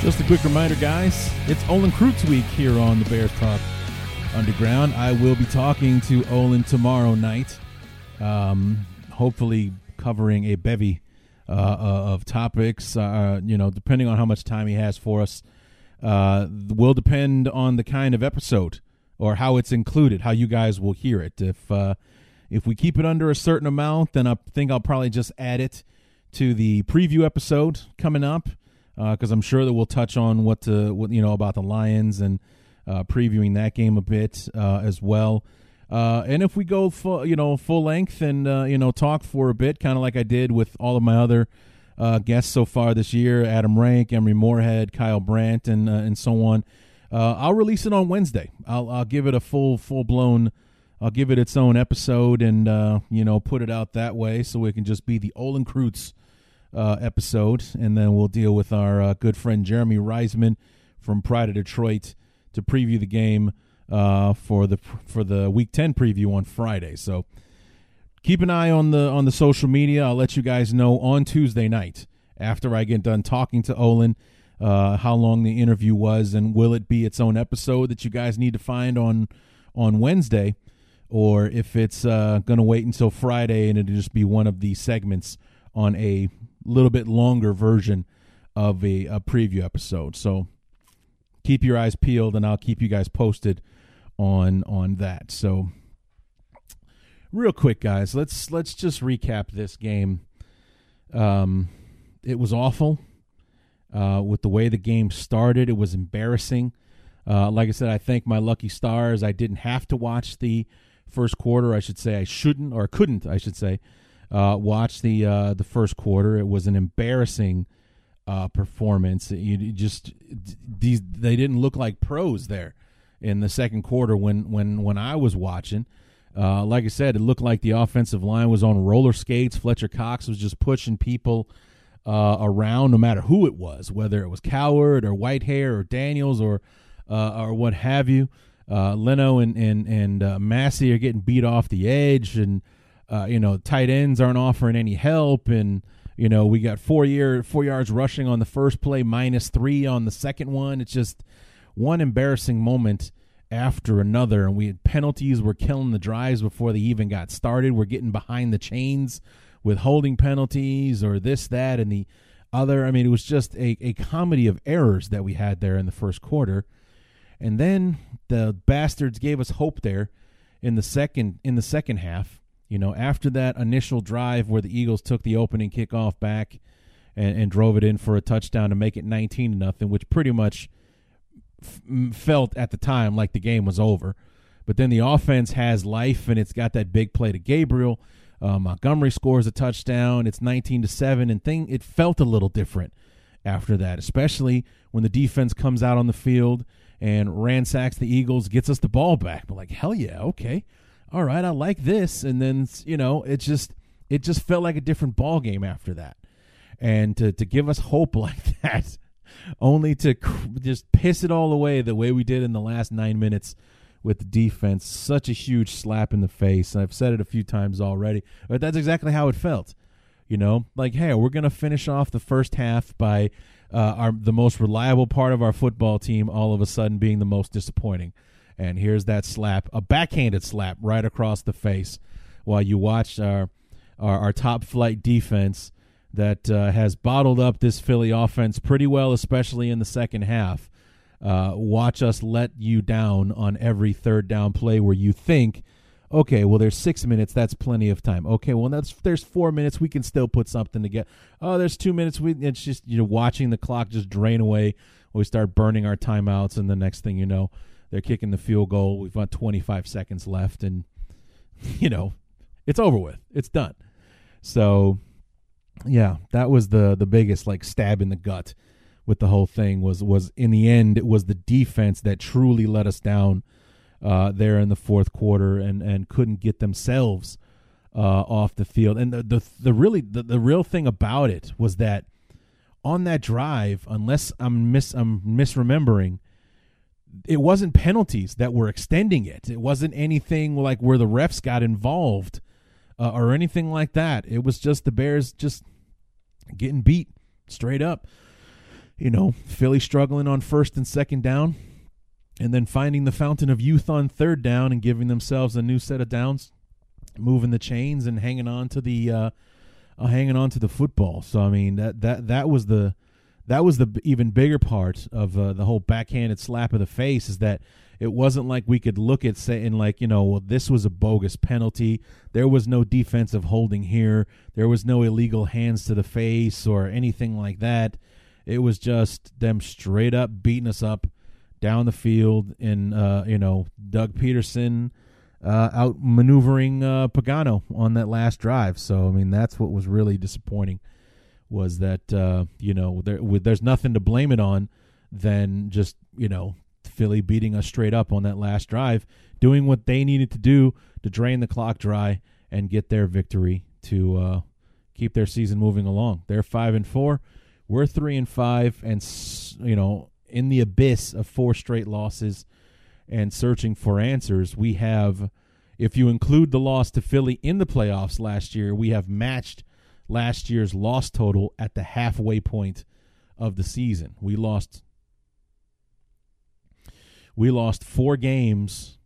Just a quick reminder, guys, it's Olin Kreutz week here on the Bears Talk Underground. I will be talking to Olin tomorrow night, um, hopefully covering a bevy uh, uh, of topics. Uh, you know, depending on how much time he has for us, uh, will depend on the kind of episode or how it's included, how you guys will hear it. If uh, if we keep it under a certain amount, then I think I'll probably just add it to the preview episode coming up because uh, I'm sure that we'll touch on what to what you know about the Lions and uh, previewing that game a bit uh, as well. Uh, and if we go full, you know, full length and uh, you know talk for a bit, kind of like I did with all of my other uh, guests so far this year, Adam Rank, Emery Moorehead, Kyle Brandt, and and so on. I'll release it on Wednesday. I'll, I'll give it a full full blown. I'll give it its own episode and you know put it out that way so it can just be the Olin Kreutz uh, episode, and then we'll deal with our uh, good friend Jeremy Reisman from Pride of Detroit to preview the game uh, for the for the Week Ten preview on Friday. So keep an eye on the on the social media. I'll let you guys know on Tuesday night after I get done talking to Olin. Uh, how long the interview was, and will it be its own episode that you guys need to find on on Wednesday, or if it's uh, going to wait until Friday and it'll just be one of the segments on a little bit longer version of a, a preview episode. So keep your eyes peeled, and I'll keep you guys posted on on that. So real quick, guys, let's let's just recap this game. Um, it was awful. Uh, with the way the game started, it was embarrassing. Uh, like I said, I thank my lucky stars. I didn't have to watch the first quarter. I should say I shouldn't or couldn't. I should say uh, the uh, the first quarter. It was an embarrassing uh, performance. You, you just these they didn't look like pros there in the second quarter when when when I was watching. Uh, like I said, it looked like the offensive line was on roller skates. Fletcher Cox was just pushing people uh, around, no matter who it was, whether it was Coward or Whitehair or Daniels or uh, or what have you. Uh, Leno and and and uh, Massey are getting beat off the edge, and uh, you know tight ends aren't offering any help, and you know we got four year four yards rushing on the first play, minus three on the second one. It's just one embarrassing moment after another, and we had penalties. We're killing the drives before they even got started. We're getting behind the chains with holding penalties or this that and the other. I mean, it was just a, a comedy of errors that we had there in the first quarter. And then the bastards gave us hope there in the second in the second half. You know, after that initial drive where the Eagles took the opening kickoff back and, and drove it in for a touchdown to make it 19 to nothing, which pretty much f- felt at the time like the game was over. But then the offense has life, and it's got that big play to Gabriel. Uh, Montgomery scores a touchdown. It's 19 to seven, and thing it felt a little different after that, especially when the defense comes out on the field and ransacks the Eagles, gets us the ball back. But like, hell yeah, okay, all right, I like this. And then you know, it just it just felt like a different ball game after that. And to to give us hope like that, only to just piss it all away the way we did in the last nine minutes with the defense, such a huge slap in the face. And I've said it a few times already, but that's exactly how it felt. You know, like, hey, we're gonna finish off the first half by uh, our the most reliable part of our football team all of a sudden being the most disappointing. And here's that slap, a backhanded slap right across the face, while you watch our our, our top flight defense that uh, has bottled up this Philly offense pretty well, especially in the second half. Uh, watch us let you down on every third down play where you think Okay, well, there's six minutes. That's plenty of time. Okay, well, that's there's four minutes. We can still put something together. Oh, there's two minutes. We it's just you know watching the clock just drain away. We start burning our timeouts, and the next thing you know, they're kicking the field goal. We've got 25 seconds left, and you know, it's over with. It's done. So, yeah, that was the the biggest like stab in the gut with the whole thing. Was was in the end, it was the defense that truly let us down uh, there in the fourth quarter and, and couldn't get themselves uh, off the field. And the, the, the really the, the real thing about it was that on that drive, unless I'm mis I'm misremembering, it wasn't penalties that were extending it. It wasn't anything like where the refs got involved uh, or anything like that. It was just the Bears just getting beat straight up. You know, Philly struggling on first and second down and then finding the fountain of youth on third down and giving themselves a new set of downs, moving the chains and hanging on to the uh, uh, hanging on to the football. So I mean that that that was the that was the even bigger part of uh, the whole backhanded slap of the face is that it wasn't like we could look at saying like you know well this was a bogus penalty. There was no defensive holding here. There was no illegal hands to the face or anything like that. It was just them straight up beating us up down the field and uh, you know Doug Pederson uh, out maneuvering uh, Pagano on that last drive. So I mean that's what was really disappointing was that uh, you know there, there's nothing to blame it on than just you know Philly beating us straight up on that last drive, doing what they needed to do to drain the clock dry and get their victory to uh, keep their season moving along. They're five and four, we're three and five, and you know in the abyss of four straight losses and searching for answers, we have, if you include the loss to Philly in the playoffs last year, we have matched last year's loss total at the halfway point of the season. We lost we lost 4 games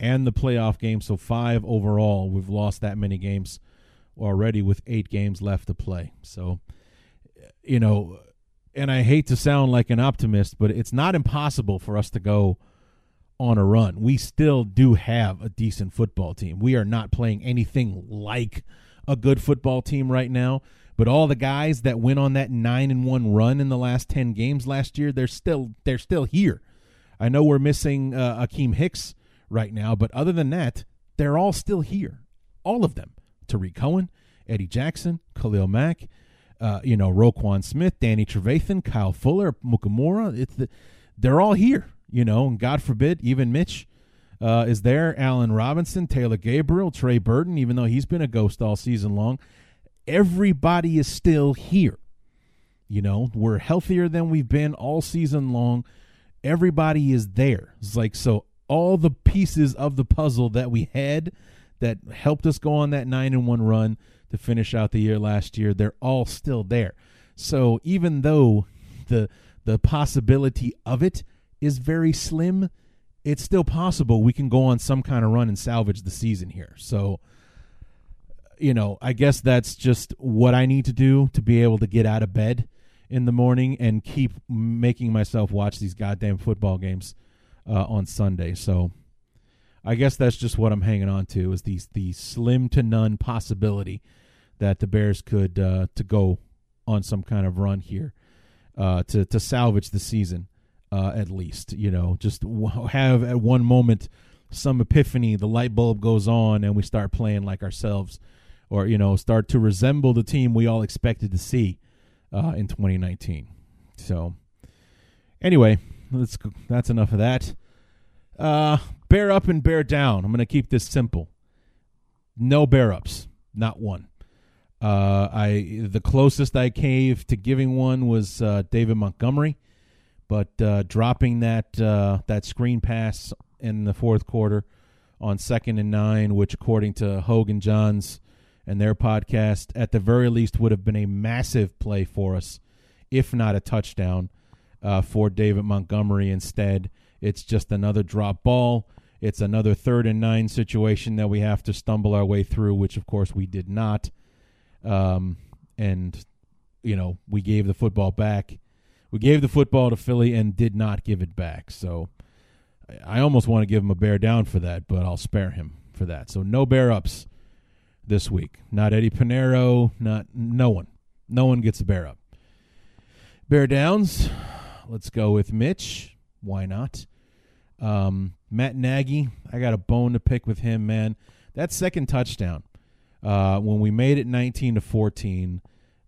and the playoff game, so 5 overall. We've lost that many games already with 8 games left to play. So you know, and I hate to sound like an optimist, but it's not impossible for us to go on a run. We still do have a decent football team. We are not playing anything like a good football team right now, but all the guys that went on that 9 and 1 run in the last 10 games last year, they're still they're still here. I know we're missing uh, Akiem Hicks right now, but other than that, they're all still here. All of them. Tarik Cohen, Eddie Jackson, Khalil Mack, uh, you know, Roquan Smith, Danny Trevathan, Kyle Fuller, Amukamara. It's the, they're all here, you know, and God forbid, even Mitch uh, is there. Allen Robinson, Taylor Gabriel, Trey Burton, even though he's been a ghost all season long. Everybody is still here. You know, we're healthier than we've been all season long. Everybody is there. It's like, so all the pieces of the puzzle that we had that helped us go on that nine and one run to finish out the year last year, they're all still there. So even though the the possibility of it is very slim, it's still possible we can go on some kind of run and salvage the season here. So you know, I guess that's just what I need to do to be able to get out of bed in the morning and keep making myself watch these goddamn football games uh, on Sunday. So I guess that's just what I'm hanging on to is these the slim to none possibility that the Bears could uh, to go on some kind of run here uh, to to salvage the season uh, at least. You know, just have at one moment some epiphany, the light bulb goes on, and we start playing like ourselves, or you know, start to resemble the team we all expected to see uh, in 2019. So, anyway, that's enough of that. Uh, bear up and bear down. I'm going to keep this simple. No bear ups, not one. Uh, I the closest I came to giving one was uh, David Montgomery, but uh, dropping that uh, that screen pass in the fourth quarter on second and nine, which according to Hoge and Jahns and their podcast, at the very least, would have been a massive play for us, if not a touchdown uh, for David Montgomery. Instead, it's just another drop ball. It's another third and nine situation that we have to stumble our way through, which of course we did not. Um, and you know, we gave the football back. We gave the football to Philly and did not give it back. So I almost want to give him a bear down for that, but I'll spare him for that. So no bear ups this week. Not Eddy Piñeiro, not no one. No one gets a bear up. Bear downs. Let's go with Mitch. Why not? Um, Matt Nagy, I got a bone to pick with him, man. That second touchdown, uh, when we made it 19 to 14,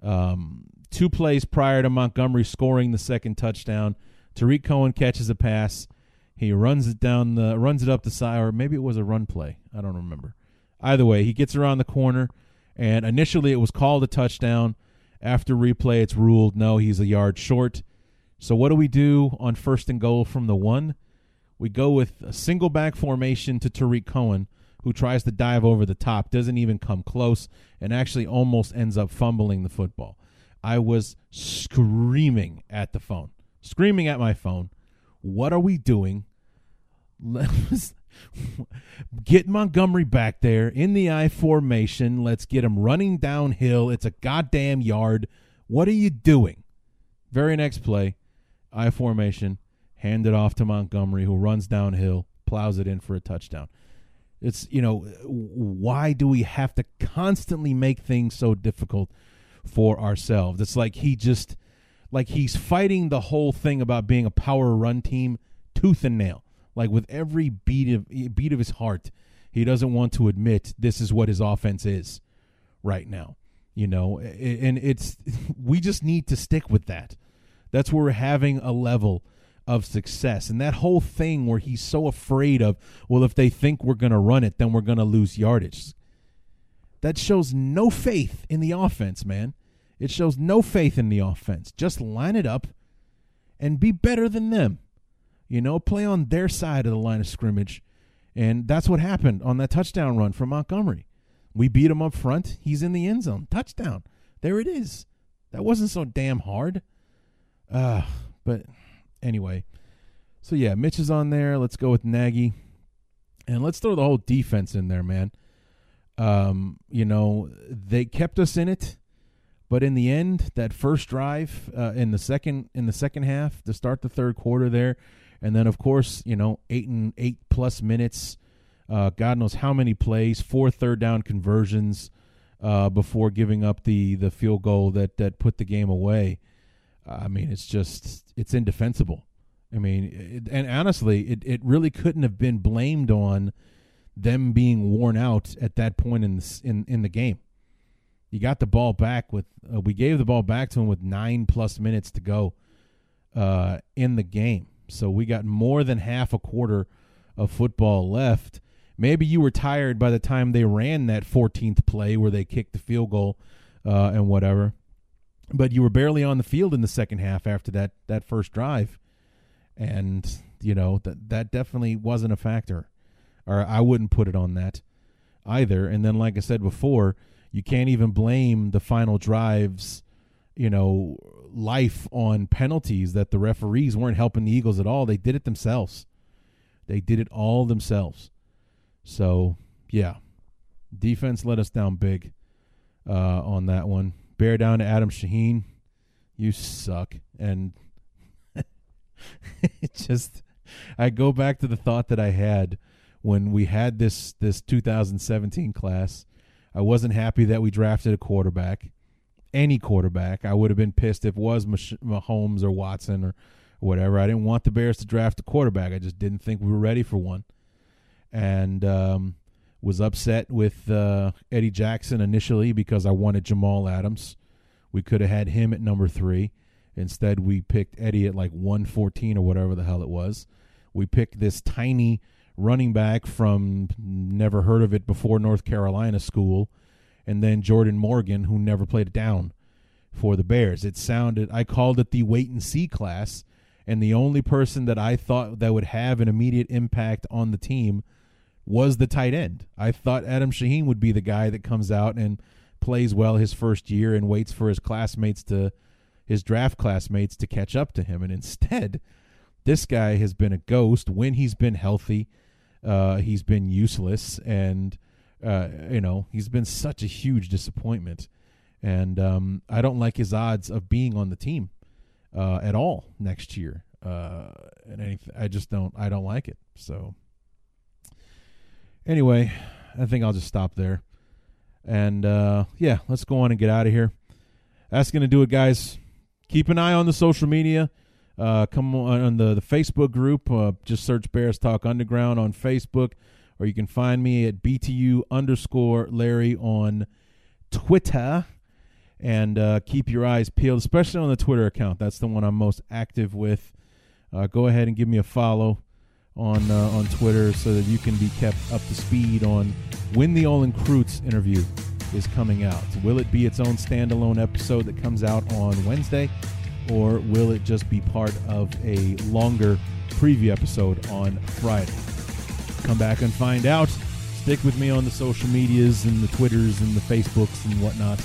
um, two plays prior to Montgomery scoring the second touchdown, Tarik Cohen catches a pass. He runs it down the runs it up the side, or maybe it was a run play. I don't remember. Either way, he gets around the corner, and initially it was called a touchdown. After replay, it's ruled no, he's a yard short. So what do we do on first and goal from the one? We go with a single back formation to Tarik Cohen, who tries to dive over the top, doesn't even come close, and actually almost ends up fumbling the football. I was screaming at the phone, screaming at my phone. What are we doing? Let's get Montgomery back there in the I formation. Let's get him running downhill. It's a goddamn yard. What are you doing? Very next play, I formation, hand it off to Montgomery, who runs downhill, plows it in for a touchdown. It's, you know, why do we have to constantly make things so difficult for ourselves? It's like he just, like he's fighting the whole thing about being a power run team tooth and nail. Like with every beat of beat of his heart, he doesn't want to admit this is what his offense is right now. You know, and it's we just need to stick with that. That's where we're having a level of success. And that whole thing where he's so afraid of, well, if they think we're going to run it, then we're going to lose yardage. That shows no faith in the offense, man. It shows no faith in the offense. Just line it up and be better than them. You know, play on their side of the line of scrimmage. And that's what happened on that touchdown run from Montgomery. We beat him up front. He's in the end zone. Touchdown. There it is. That wasn't so damn hard. Uh, but anyway. So yeah, Mitch is on there. Let's go with Nagy. And let's throw the whole defense in there, man. Um, you know, they kept us in it. But in the end, that first drive uh, in the second in the second half to start the third quarter there, and then of course you know eight and eight plus minutes uh, god knows how many plays four third down conversions uh, before giving up the the field goal that that put the game away i mean it's just it's indefensible I mean, it, and honestly, it, it really couldn't have been blamed on them being worn out at that point in the, in in the game. You got the ball back with uh, we gave the ball back to him with nine plus minutes to go uh, in the game, so we got more than half a quarter of football left. Maybe you were tired by the time they ran that 14th play where they kicked the field goal uh, and whatever, but you were barely on the field in the second half after that that first drive, and you know that that definitely wasn't a factor or I wouldn't put it on that either. And then, like I said before, you can't even blame the final drives, you know, life on penalties that the referees weren't helping the Eagles at all. They did it themselves. They did it all themselves. So, yeah, defense let us down big uh, on that one. Bear down to Adam Shaheen. You suck. And it just, I go back to the thought that I had when we had this this 2017 class. I wasn't happy that we drafted a quarterback, any quarterback. I would have been pissed if it was Mahomes or Watson or whatever. I didn't want the Bears to draft a quarterback. I just didn't think we were ready for one, and um, was upset with uh, Eddie Jackson initially because I wanted Jamal Adams. We could have had him at number three. Instead, we picked Eddie at like 114 or whatever the hell it was. We picked this tiny running back from never heard of it before North Carolina school, and then Jordan Morgan, who never played it down for the Bears. It sounded, I called it the wait and see class, and the only person that I thought that would have an immediate impact on the team was the tight end. I thought Adam Shaheen would be the guy that comes out and plays well his first year and waits for his classmates to, his draft classmates to catch up to him. And instead, this guy has been a ghost when he's been healthy uh, he's been useless, and uh, you know he's been such a huge disappointment. And um, I don't like his odds of being on the team uh, at all next year. Uh, and anything, I just don't. I don't like it. So anyway, I think I'll just stop there. And uh, yeah, let's go on and get out of here. That's to do it, guys. Keep an eye on the social media. Uh, come on the, the Facebook group. Uh, just search Bears Talk Underground on Facebook, or you can find me at BTU underscore Larry on Twitter. And uh, keep your eyes peeled, especially on the Twitter account. That's the one I'm most active with. Uh, go ahead and give me a follow on uh, on Twitter so that you can be kept up to speed on when the Olin Kreutz interview is coming out. Will it be its own standalone episode that comes out on Wednesday? Or will it just be part of a longer preview episode on Friday? Come back and find out. Stick with me on the social medias and the Twitters and the Facebooks and whatnot,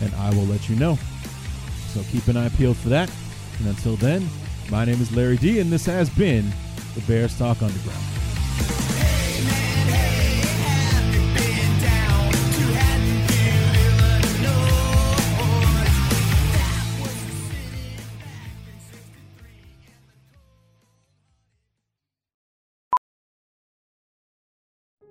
and I will let you know. So keep an eye peeled for that. And until then, my name is Larry D, and this has been the Bears Talk Underground.